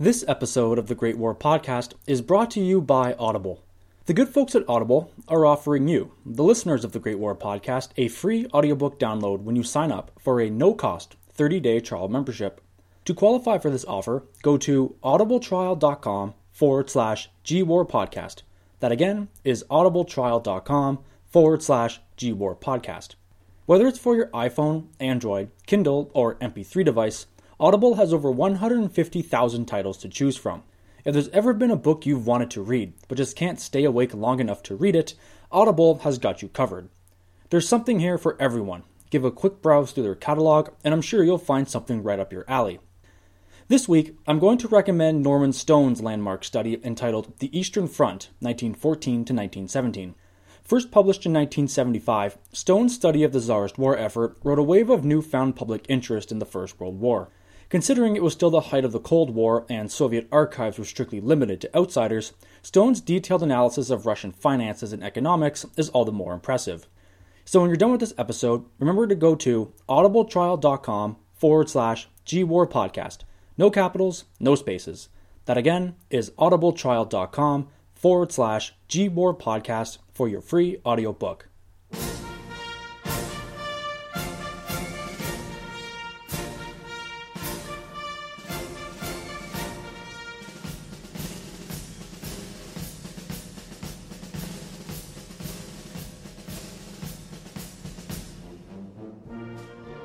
This episode of the Great War Podcast is brought to you by Audible. The good folks at Audible are offering you, the listeners of the Great War Podcast, a free audiobook download when you sign up for a no cost 30 day trial membership. To qualify for this offer, go to audibletrial.com forward slash GWAR Podcast. That again is audibletrial.com forward slash GWAR Podcast. Whether it's for your iPhone, Android, Kindle, or MP3 device, Audible has over 150,000 titles to choose from. If there's ever been a book you've wanted to read, but just can't stay awake long enough to read it, Audible has got you covered. There's something here for everyone. Give a quick browse through their catalog, and I'm sure you'll find something right up your alley. This week, I'm going to recommend Norman Stone's landmark study entitled The Eastern Front, 1914 to 1917. First published in 1975, Stone's study of the Tsarist war effort rode a wave of newfound public interest in the First World War. Considering it was still the height of the Cold War and Soviet archives were strictly limited to outsiders, Stone's detailed analysis of Russian finances and economics is all the more impressive. So when you're done with this episode, remember to go to audibletrial.com forward slash GWAR podcast. No capitals, no spaces. That again is audibletrial.com forward slash GWAR podcast for your free audiobook.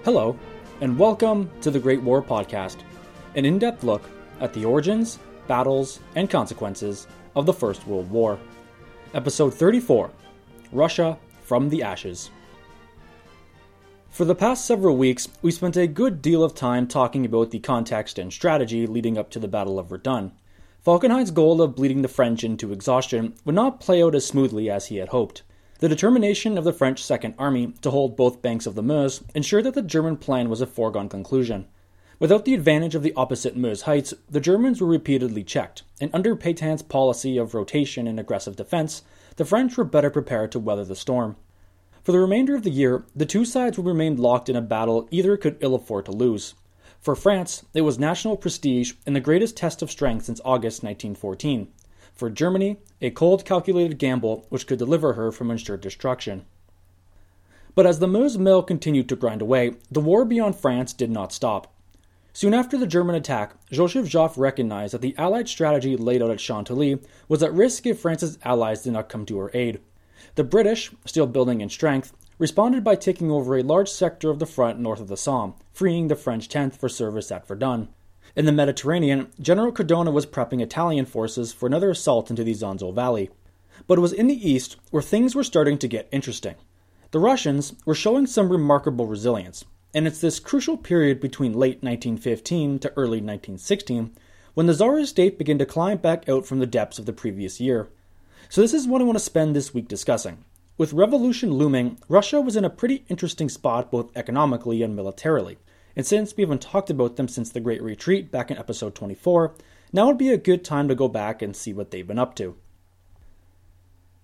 Hello, and welcome to the Great War Podcast, an in depth look at the origins, battles, and consequences of the First World War. Episode 34 Russia from the Ashes. For the past several weeks, we spent a good deal of time talking about the context and strategy leading up to the Battle of Verdun. Falkenhayn's goal of bleeding the French into exhaustion would not play out as smoothly as he had hoped. The determination of the French Second Army to hold both banks of the Meuse ensured that the German plan was a foregone conclusion. Without the advantage of the opposite Meuse heights, the Germans were repeatedly checked, and under Pétain's policy of rotation and aggressive defense, the French were better prepared to weather the storm. For the remainder of the year, the two sides would remain locked in a battle either could ill afford to lose. For France, it was national prestige and the greatest test of strength since August 1914 for Germany, a cold, calculated gamble which could deliver her from ensured destruction. But as the Meuse mill continued to grind away, the war beyond France did not stop. Soon after the German attack, Joseph Joffre recognized that the Allied strategy laid out at Chantilly was at risk if France's allies did not come to her aid. The British, still building in strength, responded by taking over a large sector of the front north of the Somme, freeing the French 10th for service at Verdun. In the Mediterranean, General Cadorna was prepping Italian forces for another assault into the Isonzo Valley. But it was in the east where things were starting to get interesting. The Russians were showing some remarkable resilience, and it's this crucial period between late 1915 to early 1916 when the Tsarist state began to climb back out from the depths of the previous year. So, this is what I want to spend this week discussing. With revolution looming, Russia was in a pretty interesting spot both economically and militarily. And since we haven't talked about them since the Great Retreat back in episode 24, now would be a good time to go back and see what they've been up to.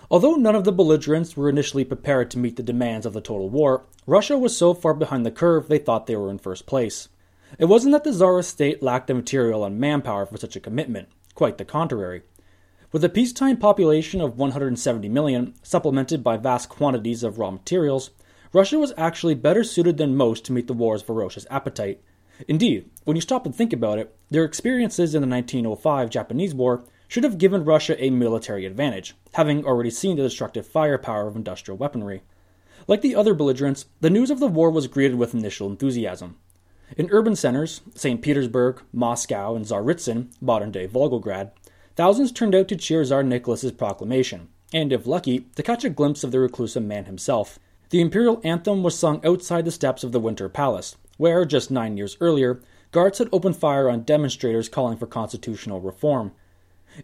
Although none of the belligerents were initially prepared to meet the demands of the total war, Russia was so far behind the curve they thought they were in first place. It wasn't that the Tsarist state lacked the material and manpower for such a commitment, quite the contrary. With a peacetime population of 170 million, supplemented by vast quantities of raw materials, Russia was actually better suited than most to meet the war's ferocious appetite. Indeed, when you stop and think about it, their experiences in the 1905 Japanese War should have given Russia a military advantage, having already seen the destructive firepower of industrial weaponry. Like the other belligerents, the news of the war was greeted with initial enthusiasm. In urban centers, St. Petersburg, Moscow, and Tsaritsyn, modern day Volgograd, thousands turned out to cheer Tsar Nicholas's proclamation, and if lucky, to catch a glimpse of the reclusive man himself, the imperial anthem was sung outside the steps of the Winter Palace, where, just nine years earlier, guards had opened fire on demonstrators calling for constitutional reform.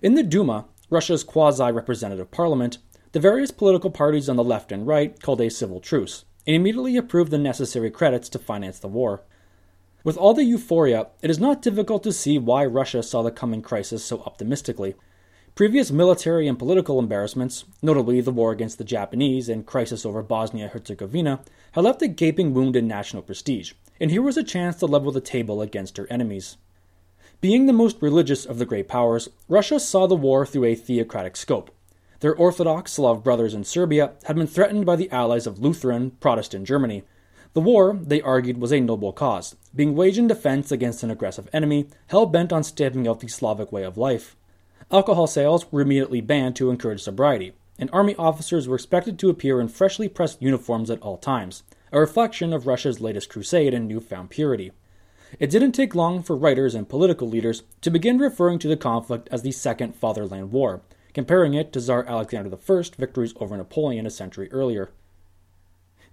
In the Duma, Russia's quasi representative parliament, the various political parties on the left and right called a civil truce and immediately approved the necessary credits to finance the war. With all the euphoria, it is not difficult to see why Russia saw the coming crisis so optimistically. Previous military and political embarrassments, notably the war against the Japanese and crisis over Bosnia Herzegovina, had left a gaping wound in national prestige, and here was a chance to level the table against her enemies. Being the most religious of the great powers, Russia saw the war through a theocratic scope. Their Orthodox Slav brothers in Serbia had been threatened by the allies of Lutheran, Protestant Germany. The war, they argued, was a noble cause, being waged in defense against an aggressive enemy hell bent on stamping out the Slavic way of life. Alcohol sales were immediately banned to encourage sobriety, and army officers were expected to appear in freshly pressed uniforms at all times, a reflection of Russia's latest crusade in newfound purity. It didn't take long for writers and political leaders to begin referring to the conflict as the Second Fatherland War, comparing it to Tsar Alexander I's victories over Napoleon a century earlier.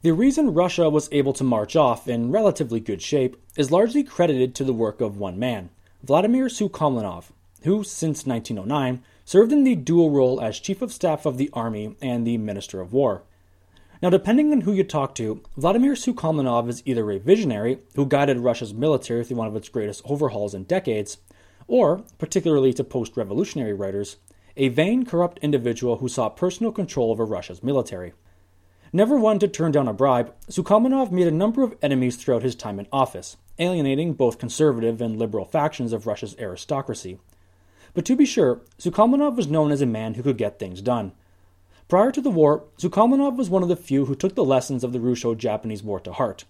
The reason Russia was able to march off in relatively good shape is largely credited to the work of one man, Vladimir Sukhomlinov, who, since 1909, served in the dual role as Chief of Staff of the Army and the Minister of War. Now, depending on who you talk to, Vladimir Sukhomlinov is either a visionary who guided Russia's military through one of its greatest overhauls in decades, or, particularly to post revolutionary writers, a vain, corrupt individual who sought personal control over Russia's military. Never one to turn down a bribe, Sukhomlinov made a number of enemies throughout his time in office, alienating both conservative and liberal factions of Russia's aristocracy. But to be sure, Sukhomlinov was known as a man who could get things done. Prior to the war, Sukhomlinov was one of the few who took the lessons of the Russo Japanese War to heart.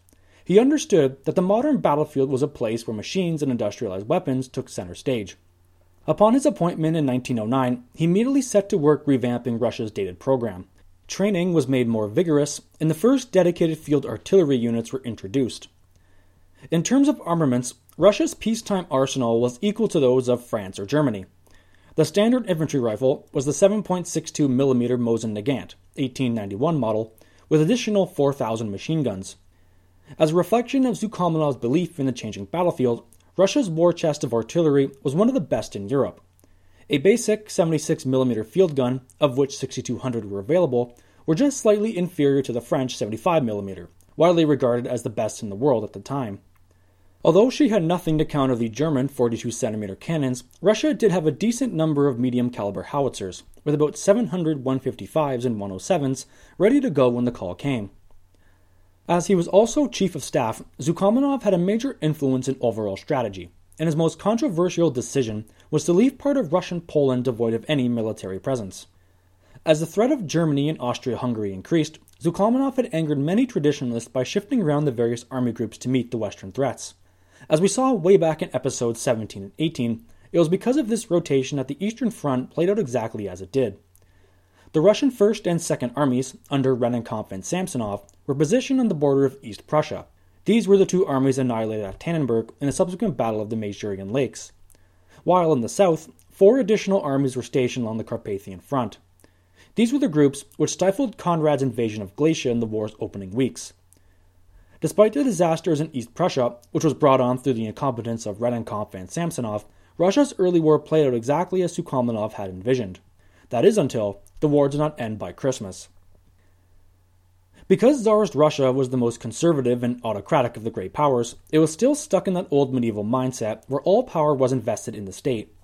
He understood that the modern battlefield was a place where machines and industrialized weapons took center stage. Upon his appointment in 1909, he immediately set to work revamping Russia's dated program. Training was made more vigorous, and the first dedicated field artillery units were introduced. In terms of armaments, Russia's peacetime arsenal was equal to those of France or Germany. The standard infantry rifle was the 7.62 mm Mosin Nagant, 1891 model, with additional 4,000 machine guns. As a reflection of Sukhomlinov's belief in the changing battlefield, Russia's war chest of artillery was one of the best in Europe. A basic 76 mm field gun, of which 6,200 were available, were just slightly inferior to the French 75 mm, widely regarded as the best in the world at the time. Although she had nothing to counter the German 42 centimeter cannons, Russia did have a decent number of medium caliber howitzers, with about 700 155s and 107s ready to go when the call came. As he was also chief of staff, Sukhomlinov had a major influence in overall strategy, and his most controversial decision was to leave part of Russian Poland devoid of any military presence. As the threat of Germany and Austria Hungary increased, Sukhomlinov had angered many traditionalists by shifting around the various army groups to meet the Western threats. As we saw way back in episodes 17 and 18, it was because of this rotation that the Eastern Front played out exactly as it did. The Russian 1st and 2nd armies, under Rennenkampf and Samsonov, were positioned on the border of East Prussia. These were the two armies annihilated at Tannenberg in the subsequent Battle of the Masurian Lakes. While in the south, four additional armies were stationed along the Carpathian Front. These were the groups which stifled Conrad's invasion of Galicia in the war's opening weeks. Despite the disasters in East Prussia, which was brought on through the incompetence of Rennenkampf and Samsonov, Russia's early war played out exactly as Sukhomlinov had envisioned. That is until the war did not end by Christmas. Because Tsarist Russia was the most conservative and autocratic of the great powers, it was still stuck in that old medieval mindset where all power was invested in the state.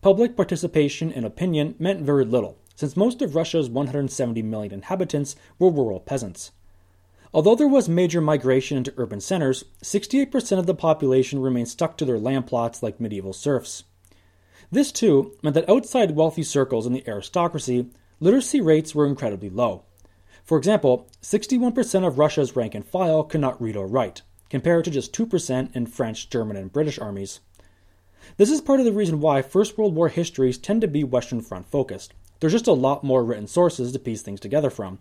Public participation and opinion meant very little, since most of Russia's 170 million inhabitants were rural peasants. Although there was major migration into urban centers, 68% of the population remained stuck to their land plots like medieval serfs. This, too, meant that outside wealthy circles in the aristocracy, literacy rates were incredibly low. For example, 61% of Russia's rank and file could not read or write, compared to just 2% in French, German, and British armies. This is part of the reason why First World War histories tend to be Western Front focused. There's just a lot more written sources to piece things together from.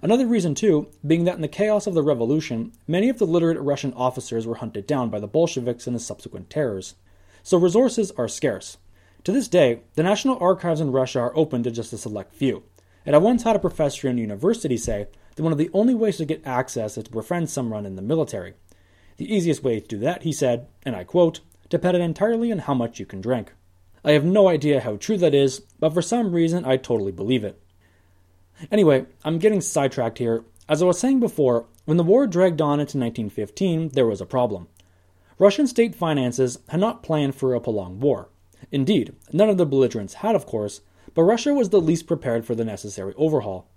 Another reason, too, being that in the chaos of the revolution, many of the literate Russian officers were hunted down by the Bolsheviks in the subsequent terrors. So resources are scarce. To this day, the national archives in Russia are open to just a select few. And I once had a professor in university say that one of the only ways to get access is to befriend someone in the military. The easiest way to do that, he said, and I quote, depended entirely on how much you can drink. I have no idea how true that is, but for some reason I totally believe it. Anyway, I'm getting sidetracked here. As I was saying before, when the war dragged on into 1915, there was a problem. Russian state finances had not planned for a prolonged war. Indeed, none of the belligerents had, of course, but Russia was the least prepared for the necessary overhaul.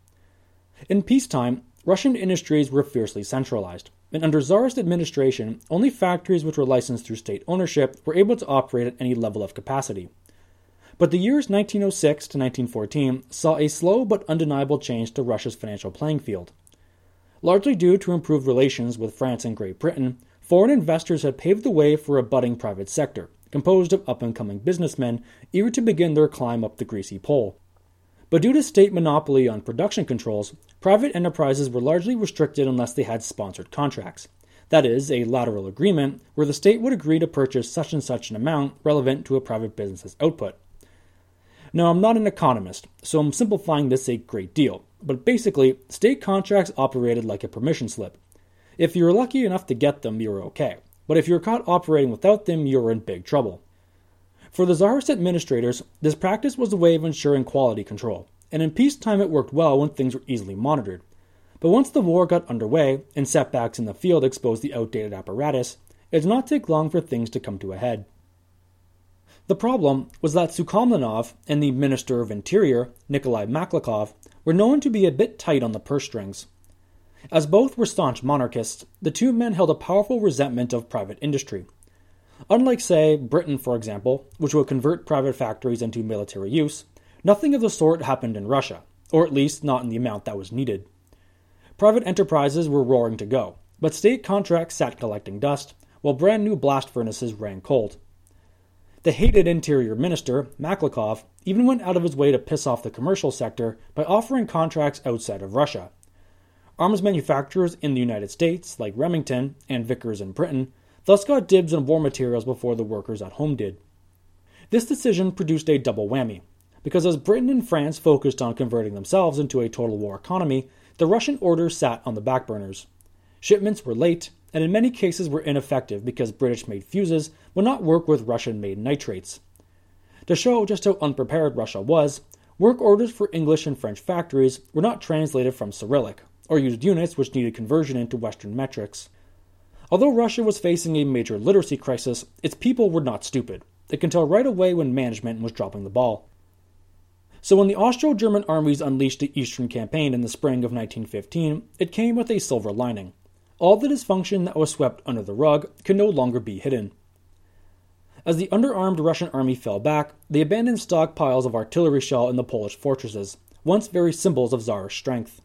In peacetime, Russian industries were fiercely centralized, and under Tsarist administration, only factories which were licensed through state ownership were able to operate at any level of capacity. But the years 1906 to 1914 saw a slow but undeniable change to Russia's financial playing field. Largely due to improved relations with France and Great Britain, foreign investors had paved the way for a budding private sector, composed of up and coming businessmen eager to begin their climb up the greasy pole. But due to state monopoly on production controls, private enterprises were largely restricted unless they had sponsored contracts. That is, a lateral agreement where the state would agree to purchase such and such an amount relevant to a private business's output. Now, I'm not an economist, so I'm simplifying this a great deal, but basically, state contracts operated like a permission slip. If you were lucky enough to get them, you were okay, but if you were caught operating without them, you were in big trouble. For the Tsarist administrators, this practice was a way of ensuring quality control, and in peacetime it worked well when things were easily monitored. But once the war got underway and setbacks in the field exposed the outdated apparatus, it did not take long for things to come to a head. The problem was that Sukhomlinov and the Minister of Interior, Nikolai Maklakov, were known to be a bit tight on the purse strings. As both were staunch monarchists, the two men held a powerful resentment of private industry. Unlike, say, Britain, for example, which would convert private factories into military use, nothing of the sort happened in Russia, or at least not in the amount that was needed. Private enterprises were roaring to go, but state contracts sat collecting dust, while brand new blast furnaces ran cold. The hated interior minister, Maklakov, even went out of his way to piss off the commercial sector by offering contracts outside of Russia. Arms manufacturers in the United States, like Remington and Vickers in Britain, thus got dibs on war materials before the workers at home did. This decision produced a double whammy, because as Britain and France focused on converting themselves into a total war economy, the Russian orders sat on the back burners. Shipments were late, and in many cases were ineffective because British made fuses would not work with Russian made nitrates. To show just how unprepared Russia was, work orders for English and French factories were not translated from Cyrillic, or used units which needed conversion into Western metrics. Although Russia was facing a major literacy crisis, its people were not stupid. They can tell right away when management was dropping the ball. So when the Austro German armies unleashed the Eastern Campaign in the spring of 1915, it came with a silver lining. All the dysfunction that was swept under the rug could no longer be hidden. As the underarmed Russian army fell back, they abandoned stockpiles of artillery shell in the Polish fortresses, once very symbols of Tsarist strength.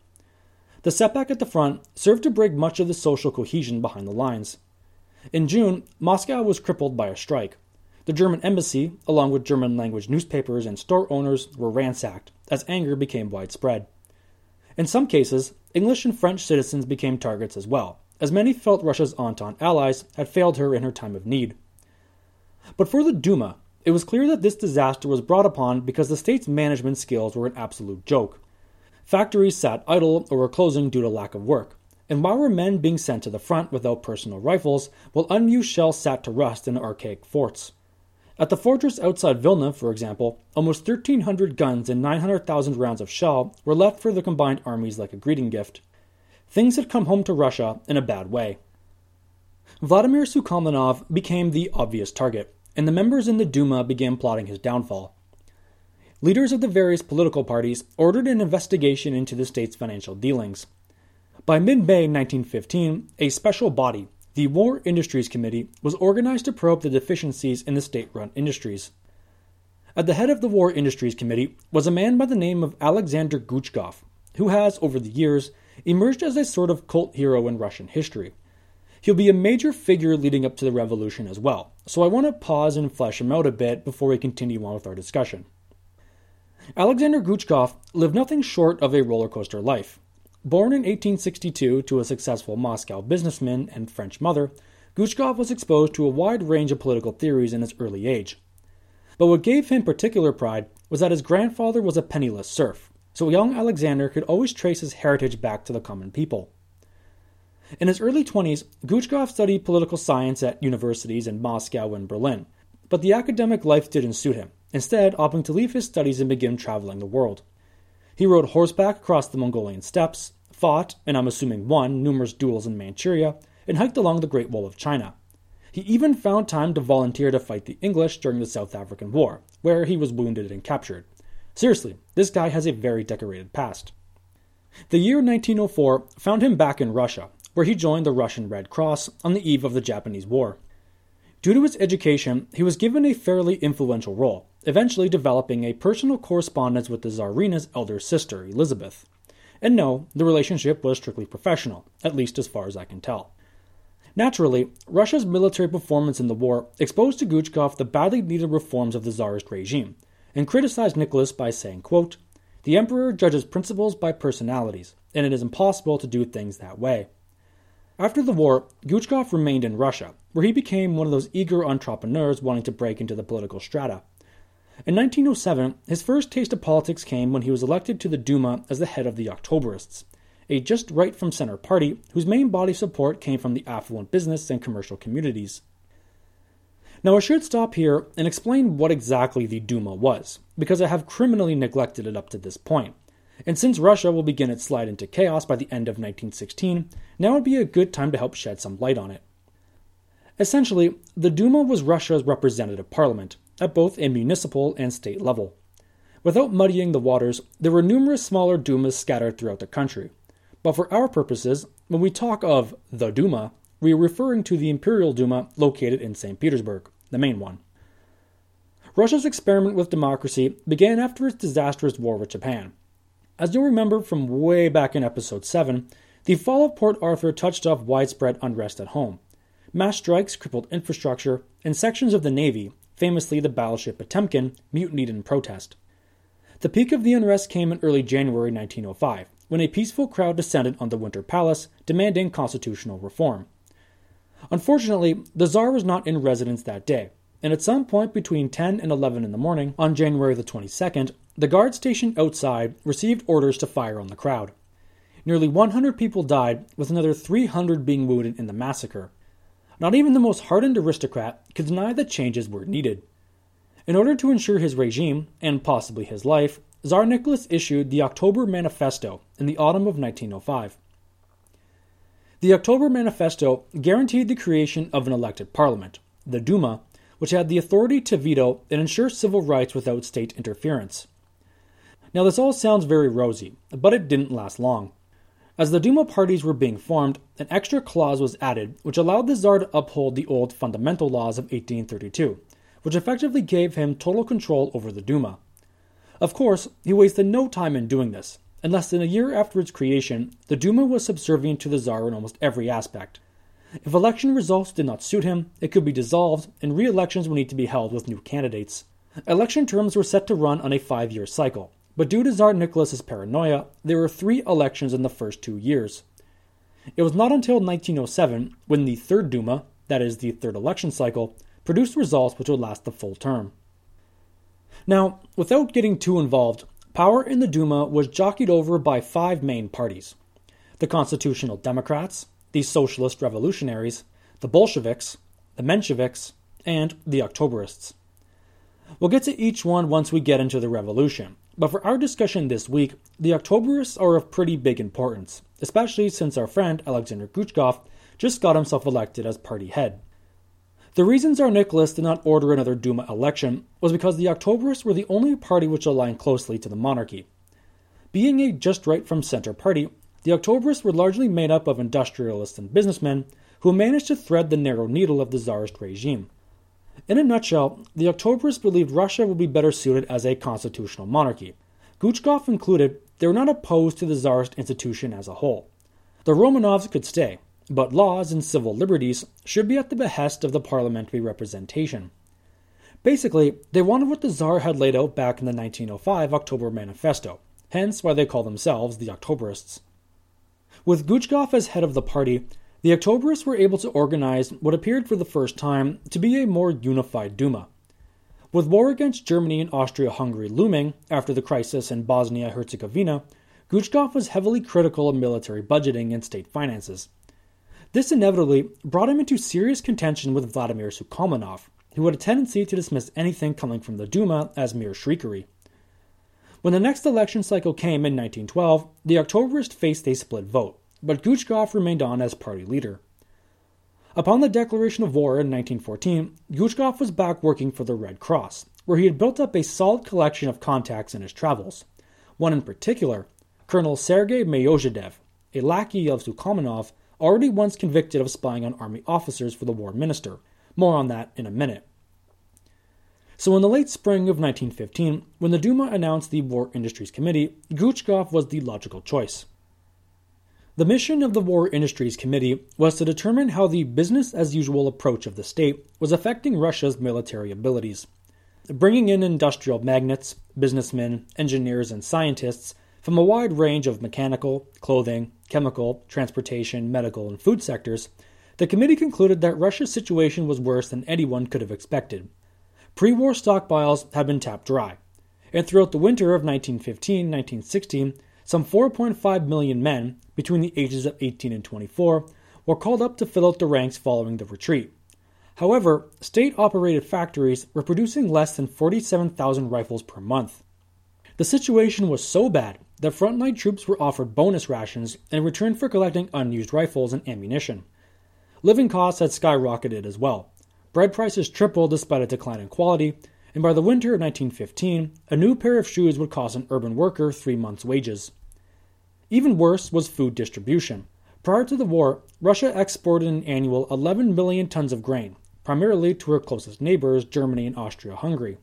The setback at the front served to break much of the social cohesion behind the lines. In June, Moscow was crippled by a strike. The German embassy, along with German language newspapers and store owners, were ransacked as anger became widespread. In some cases, English and French citizens became targets as well, as many felt Russia's Entente allies had failed her in her time of need. But for the Duma, it was clear that this disaster was brought upon because the state's management skills were an absolute joke. Factories sat idle or were closing due to lack of work. And why were men being sent to the front without personal rifles, while unused shells sat to rust in archaic forts? At the fortress outside Vilna, for example, almost 1,300 guns and 900,000 rounds of shell were left for the combined armies like a greeting gift. Things had come home to Russia in a bad way. Vladimir Sukhomlinov became the obvious target, and the members in the Duma began plotting his downfall leaders of the various political parties ordered an investigation into the state's financial dealings. By mid May 1915, a special body, the War Industries Committee, was organized to probe the deficiencies in the state run industries. At the head of the War Industries Committee was a man by the name of Alexander Guchkov, who has, over the years, emerged as a sort of cult hero in Russian history. He'll be a major figure leading up to the revolution as well, so I want to pause and flesh him out a bit before we continue on with our discussion. Alexander Guchkov lived nothing short of a roller coaster life. Born in 1862 to a successful Moscow businessman and French mother, Guchkov was exposed to a wide range of political theories in his early age. But what gave him particular pride was that his grandfather was a penniless serf, so young Alexander could always trace his heritage back to the common people. In his early 20s, Guchkov studied political science at universities in Moscow and Berlin, but the academic life didn't suit him instead opting to leave his studies and begin traveling the world. He rode horseback across the Mongolian steppes, fought, and I'm assuming won, numerous duels in Manchuria, and hiked along the Great Wall of China. He even found time to volunteer to fight the English during the South African War, where he was wounded and captured. Seriously, this guy has a very decorated past. The year 1904 found him back in Russia, where he joined the Russian Red Cross on the eve of the Japanese War. Due to his education, he was given a fairly influential role, eventually developing a personal correspondence with the Tsarina's elder sister, Elizabeth. And no, the relationship was strictly professional, at least as far as I can tell. Naturally, Russia's military performance in the war exposed to Guchkov the badly needed reforms of the Tsarist regime, and criticized Nicholas by saying, quote, The emperor judges principles by personalities, and it is impossible to do things that way. After the war, Guchkov remained in Russia, where he became one of those eager entrepreneurs wanting to break into the political strata. In 1907, his first taste of politics came when he was elected to the Duma as the head of the Octoberists, a just right from center party whose main body of support came from the affluent business and commercial communities. Now, I should stop here and explain what exactly the Duma was, because I have criminally neglected it up to this point. And since Russia will begin its slide into chaos by the end of 1916, now would be a good time to help shed some light on it. Essentially, the Duma was Russia's representative parliament, at both a municipal and state level. Without muddying the waters, there were numerous smaller Dumas scattered throughout the country. But for our purposes, when we talk of the Duma, we are referring to the Imperial Duma located in St. Petersburg, the main one. Russia's experiment with democracy began after its disastrous war with Japan. As you'll remember from way back in episode 7, the fall of Port Arthur touched off widespread unrest at home. Mass strikes crippled infrastructure, and sections of the Navy, famously the battleship Potemkin, mutinied in protest. The peak of the unrest came in early January 1905, when a peaceful crowd descended on the Winter Palace demanding constitutional reform. Unfortunately, the Tsar was not in residence that day, and at some point between 10 and 11 in the morning on January the 22nd, the guard station outside received orders to fire on the crowd. Nearly 100 people died, with another 300 being wounded in the massacre. Not even the most hardened aristocrat could deny that changes were needed. In order to ensure his regime, and possibly his life, Tsar Nicholas issued the October Manifesto in the autumn of 1905. The October Manifesto guaranteed the creation of an elected parliament, the Duma, which had the authority to veto and ensure civil rights without state interference. Now, this all sounds very rosy, but it didn't last long. As the Duma parties were being formed, an extra clause was added which allowed the Tsar to uphold the old fundamental laws of 1832, which effectively gave him total control over the Duma. Of course, he wasted no time in doing this, and less than a year after its creation, the Duma was subservient to the Tsar in almost every aspect. If election results did not suit him, it could be dissolved, and re elections would need to be held with new candidates. Election terms were set to run on a five year cycle, but due to Tsar Nicholas's paranoia, there were three elections in the first two years. It was not until 1907 when the Third Duma, that is, the third election cycle, produced results which would last the full term. Now, without getting too involved, power in the Duma was jockeyed over by five main parties the Constitutional Democrats, the Socialist Revolutionaries, the Bolsheviks, the Mensheviks, and the Octoberists. We'll get to each one once we get into the revolution, but for our discussion this week, the Octoberists are of pretty big importance, especially since our friend Alexander Guchkov just got himself elected as party head. The reason Tsar Nicholas did not order another Duma election was because the Octoberists were the only party which aligned closely to the monarchy. Being a just right from center party, the Octoberists were largely made up of industrialists and businessmen who managed to thread the narrow needle of the Tsarist regime. In a nutshell, the Octoberists believed Russia would be better suited as a constitutional monarchy. Guchkov included, they were not opposed to the Tsarist institution as a whole. The Romanovs could stay, but laws and civil liberties should be at the behest of the parliamentary representation. Basically, they wanted what the Tsar had laid out back in the 1905 October Manifesto, hence why they call themselves the Octoberists. With Guchkov as head of the party, the Octoberists were able to organize what appeared for the first time to be a more unified Duma. With war against Germany and Austria Hungary looming after the crisis in Bosnia Herzegovina, Guchkov was heavily critical of military budgeting and state finances. This inevitably brought him into serious contention with Vladimir Sukhaminov, who had a tendency to dismiss anything coming from the Duma as mere shriekery. When the next election cycle came in 1912, the Octoberists faced a split vote, but Guchkov remained on as party leader. Upon the declaration of war in 1914, Guchkov was back working for the Red Cross, where he had built up a solid collection of contacts in his travels. One in particular, Colonel Sergei Myasoyedov, a lackey of Sukhaminov, already once convicted of spying on army officers for the war minister. More on that in a minute. So, in the late spring of 1915, when the Duma announced the War Industries Committee, Guchkov was the logical choice. The mission of the War Industries Committee was to determine how the business as usual approach of the state was affecting Russia's military abilities. Bringing in industrial magnates, businessmen, engineers, and scientists from a wide range of mechanical, clothing, chemical, transportation, medical, and food sectors, the committee concluded that Russia's situation was worse than anyone could have expected. Pre war stockpiles had been tapped dry, and throughout the winter of 1915 1916, some 4.5 million men between the ages of 18 and 24 were called up to fill out the ranks following the retreat. However, state operated factories were producing less than 47,000 rifles per month. The situation was so bad that frontline troops were offered bonus rations in return for collecting unused rifles and ammunition. Living costs had skyrocketed as well. Bread prices tripled despite a decline in quality, and by the winter of 1915, a new pair of shoes would cost an urban worker three months' wages. Even worse was food distribution. Prior to the war, Russia exported an annual 11 million tons of grain, primarily to her closest neighbors, Germany and Austria Hungary.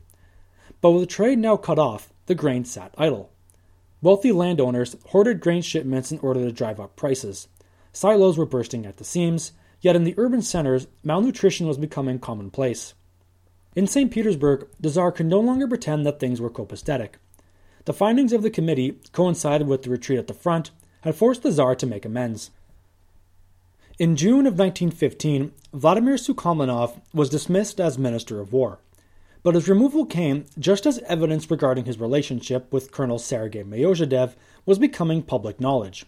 But with trade now cut off, the grain sat idle. Wealthy landowners hoarded grain shipments in order to drive up prices. Silos were bursting at the seams, yet in the urban centers, malnutrition was becoming commonplace. In St. Petersburg, the Tsar could no longer pretend that things were copacetic. The findings of the committee coincided with the retreat at the front, had forced the Tsar to make amends. In June of 1915, Vladimir Sukhaminov was dismissed as Minister of War, but his removal came just as evidence regarding his relationship with Colonel Sergei Myasoyedov was becoming public knowledge.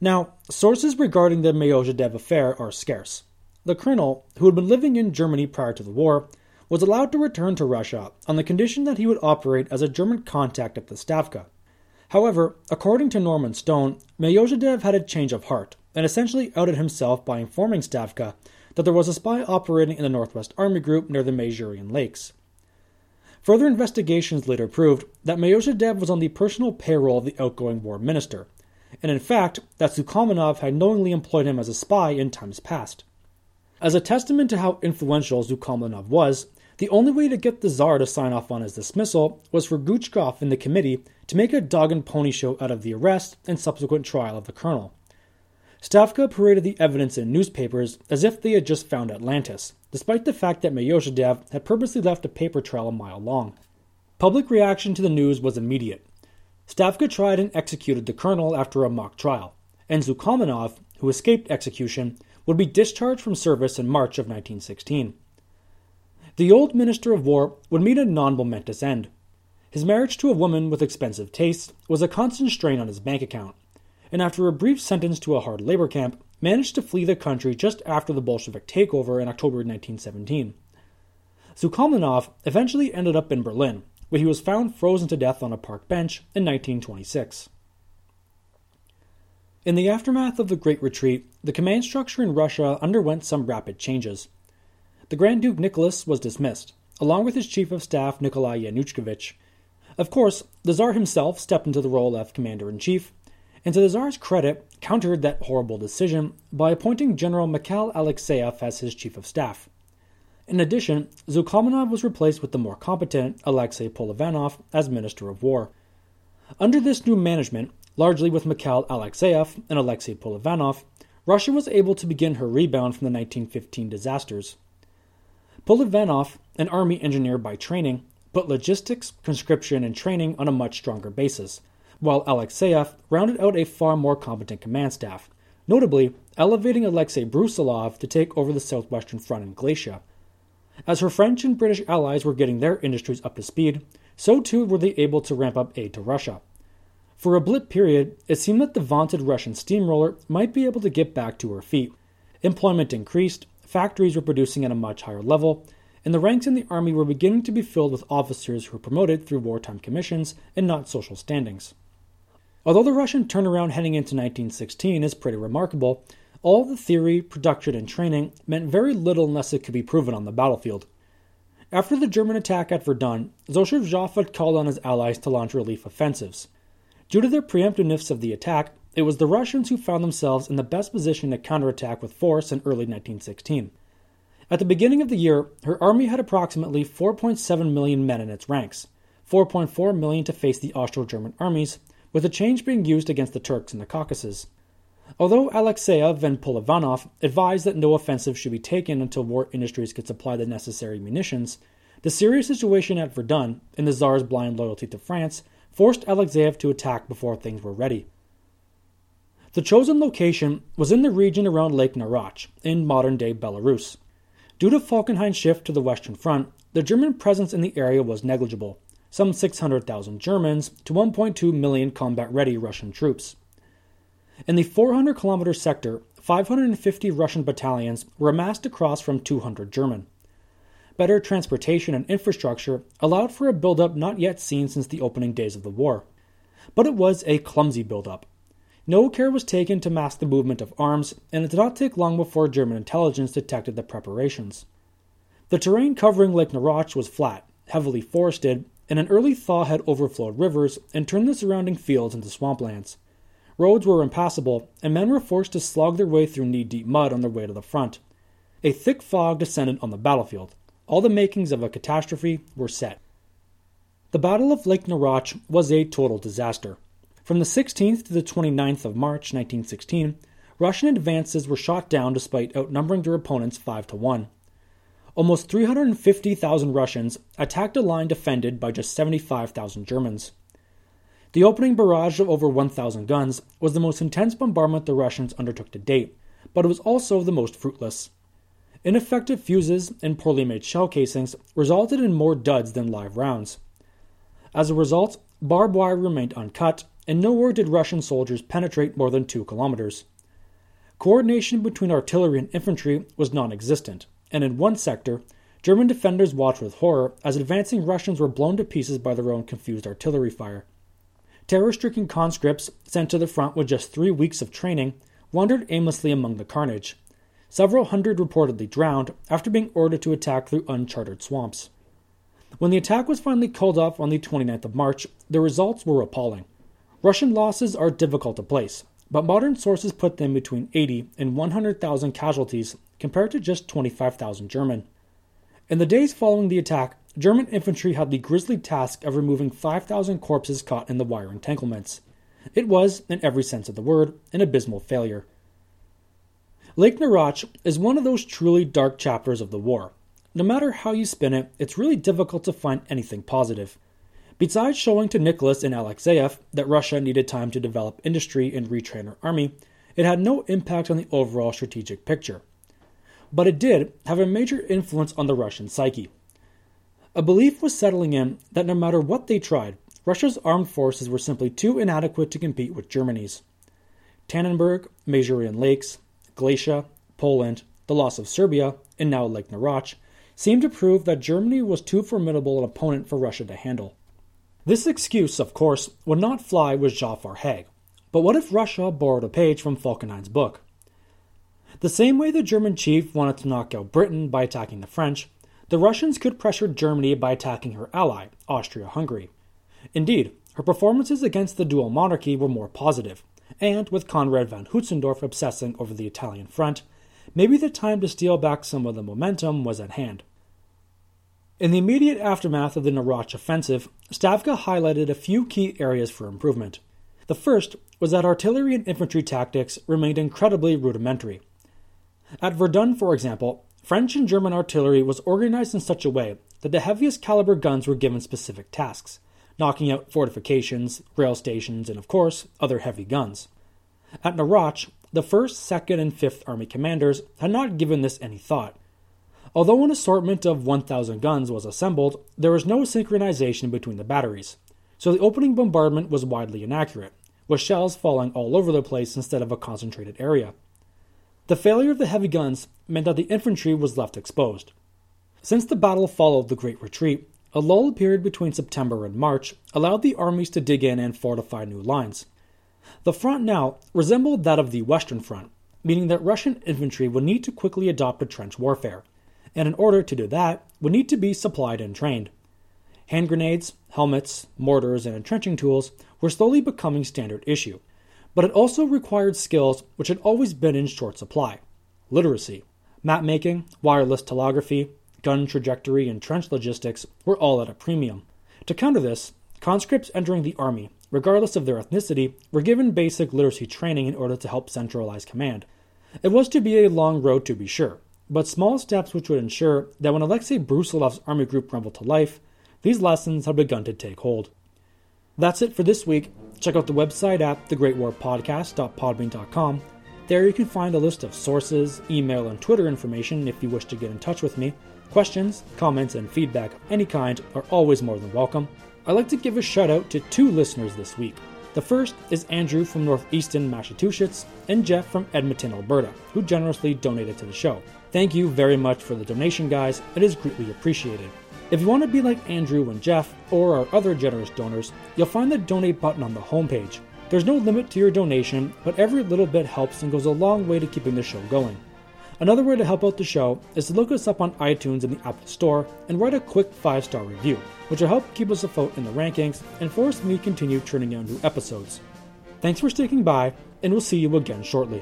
Now, sources regarding the Myasoyedov affair are scarce. The colonel, who had been living in Germany prior to the war, was allowed to return to Russia on the condition that he would operate as a German contact at the Stavka. However, according to Norman Stone, Myasoyedov had a change of heart and essentially outed himself by informing Stavka that there was a spy operating in the Northwest Army Group near the Masurian Lakes. Further investigations later proved that Myasoyedov was on the personal payroll of the outgoing war minister, and in fact that Sukhaminov had knowingly employed him as a spy in times past. As a testament to how influential Sukhaminov was, the only way to get the Tsar to sign off on his dismissal was for Guchkov and the committee to make a dog and pony show out of the arrest and subsequent trial of the colonel. Stavka paraded the evidence in newspapers as if they had just found Atlantis, despite the fact that Myasoyedov had purposely left a paper trail a mile long. Public reaction to the news was immediate. Stavka tried and executed the colonel after a mock trial, and Sukhaminov, who escaped execution, would be discharged from service in March of 1916. The old Minister of War would meet a non momentous end. His marriage to a woman with expensive tastes was a constant strain on his bank account, and after a brief sentence to a hard labor camp, managed to flee the country just after the Bolshevik takeover in October 1917. Sukhaminov eventually ended up in Berlin, where he was found frozen to death on a park bench in 1926. In the aftermath of the Great Retreat, the command structure in Russia underwent some rapid changes. The Grand Duke Nicholas was dismissed, along with his chief of staff Nikolai Yanushkevich. Of course, the Tsar himself stepped into the role of commander in chief, and to the Tsar's credit, countered that horrible decision by appointing General Mikhail Alexeyev as his chief of staff. In addition, Sukhaminov was replaced with the more competent Alexei Polivanov as Minister of War. Under this new management, largely with Mikhail Alexeyev and Alexei Polivanov, Russia was able to begin her rebound from the 1915 disasters. Polivanov, an army engineer by training, put logistics, conscription, and training on a much stronger basis, while Alexeyev rounded out a far more competent command staff, notably elevating Alexei Brusilov to take over the southwestern front in Galicia. As her French and British allies were getting their industries up to speed, so too were they able to ramp up aid to Russia. For a blip period, it seemed that the vaunted Russian steamroller might be able to get back to her feet. Employment increased, factories were producing at a much higher level, and the ranks in the army were beginning to be filled with officers who were promoted through wartime commissions and not social standings. Although the Russian turnaround heading into 1916 is pretty remarkable, all the theory, production, and training meant very little unless it could be proven on the battlefield. After the German attack at Verdun, Joffre had called on his allies to launch relief offensives. Due to their preemptiveness of the attack, it was the Russians who found themselves in the best position to counterattack with force in early 1916. At the beginning of the year, her army had approximately 4.7 million men in its ranks, 4.4 million to face the Austro German armies, with the change being used against the Turks in the Caucasus. Although Alexeyev and Polivanov advised that no offensive should be taken until war industries could supply the necessary munitions, the serious situation at Verdun and the Tsar's blind loyalty to France forced Alexeyev to attack before things were ready. The chosen location was in the region around Lake Narach in modern day Belarus. Due to Falkenhayn's shift to the Western Front, the German presence in the area was negligible some 600,000 Germans to 1.2 million combat ready Russian troops. In the 400 kilometer sector, 550 Russian battalions were amassed across from 200 German. Better transportation and infrastructure allowed for a buildup not yet seen since the opening days of the war. But it was a clumsy buildup. No care was taken to mask the movement of arms, and it did not take long before German intelligence detected the preparations. The terrain covering Lake Narach was flat, heavily forested, and an early thaw had overflowed rivers and turned the surrounding fields into swamplands. Roads were impassable, and men were forced to slog their way through knee deep mud on their way to the front. A thick fog descended on the battlefield. All the makings of a catastrophe were set. The Battle of Lake Narach was a total disaster. From the 16th to the 29th of March 1916, Russian advances were shot down despite outnumbering their opponents 5 to 1. Almost 350,000 Russians attacked a line defended by just 75,000 Germans. The opening barrage of over 1,000 guns was the most intense bombardment the Russians undertook to date, but it was also the most fruitless. Ineffective fuses and poorly made shell casings resulted in more duds than live rounds. As a result, barbed wire remained uncut, and nowhere did Russian soldiers penetrate more than two kilometers. Coordination between artillery and infantry was non existent, and in one sector, German defenders watched with horror as advancing Russians were blown to pieces by their own confused artillery fire. Terror stricken conscripts sent to the front with just three weeks of training wandered aimlessly among the carnage. Several hundred reportedly drowned after being ordered to attack through uncharted swamps. When the attack was finally called off on the 29th of March, the results were appalling. Russian losses are difficult to place, but modern sources put them between 80 and 100,000 casualties compared to just 25,000 German. In the days following the attack, German infantry had the grisly task of removing 5,000 corpses caught in the wire entanglements. It was, in every sense of the word, an abysmal failure. Lake Narach is one of those truly dark chapters of the war. No matter how you spin it, it's really difficult to find anything positive. Besides showing to Nicholas and Alexeyev that Russia needed time to develop industry and retrain her army, it had no impact on the overall strategic picture. But it did have a major influence on the Russian psyche. A belief was settling in that no matter what they tried, Russia's armed forces were simply too inadequate to compete with Germany's. Tannenberg, Masurian Lakes, Galicia, Poland, the loss of Serbia, and now Lake Narach seemed to prove that Germany was too formidable an opponent for Russia to handle. This excuse, of course, would not fly with Jafar Haig. But what if Russia borrowed a page from Falkenhayn's book? The same way the German chief wanted to knock out Britain by attacking the French, the Russians could pressure Germany by attacking her ally, Austria Hungary. Indeed, her performances against the dual monarchy were more positive, and with Conrad von Hötzendorf obsessing over the Italian front, maybe the time to steal back some of the momentum was at hand. In the immediate aftermath of the Narach offensive, Stavka highlighted a few key areas for improvement. The first was that artillery and infantry tactics remained incredibly rudimentary. At Verdun, for example, French and German artillery was organized in such a way that the heaviest caliber guns were given specific tasks, knocking out fortifications, rail stations, and of course, other heavy guns. At Narach, the 1st, 2nd, and 5th Army commanders had not given this any thought. Although an assortment of 1,000 guns was assembled, there was no synchronization between the batteries, so the opening bombardment was widely inaccurate, with shells falling all over the place instead of a concentrated area. The failure of the heavy guns meant that the infantry was left exposed. Since the battle followed the Great Retreat, a lull period between September and March allowed the armies to dig in and fortify new lines. The front now resembled that of the Western Front, meaning that Russian infantry would need to quickly adopt a trench warfare, and in order to do that, would need to be supplied and trained. Hand grenades, helmets, mortars, and entrenching tools were slowly becoming standard issue. But it also required skills which had always been in short supply literacy. Map making, wireless telegraphy, gun trajectory, and trench logistics were all at a premium. To counter this, conscripts entering the army, regardless of their ethnicity, were given basic literacy training in order to help centralize command. It was to be a long road to be sure, but small steps which would ensure that when Alexei Brusilov's army group rumbled to life, these lessons had begun to take hold. That's it for this week. Check out the website at thegreatwarpodcast.podbean.com. There you can find a list of sources, email, and Twitter information if you wish to get in touch with me. Questions, comments, and feedback of any kind are always more than welcome. I'd like to give a shout out to two listeners this week. The first is Andrew from Northeastern Massachusetts and Jeff from Edmonton, Alberta, who generously donated to the show. Thank you very much for the donation, guys. It is greatly appreciated. If you want to be like Andrew and Jeff, or our other generous donors, you'll find the donate button on the homepage. There's no limit to your donation, but every little bit helps and goes a long way to keeping the show going. Another way to help out the show is to look us up on iTunes in the Apple Store and write a quick 5 star review, which will help keep us afloat in the rankings and force me to continue churning out new episodes. Thanks for sticking by, and we'll see you again shortly.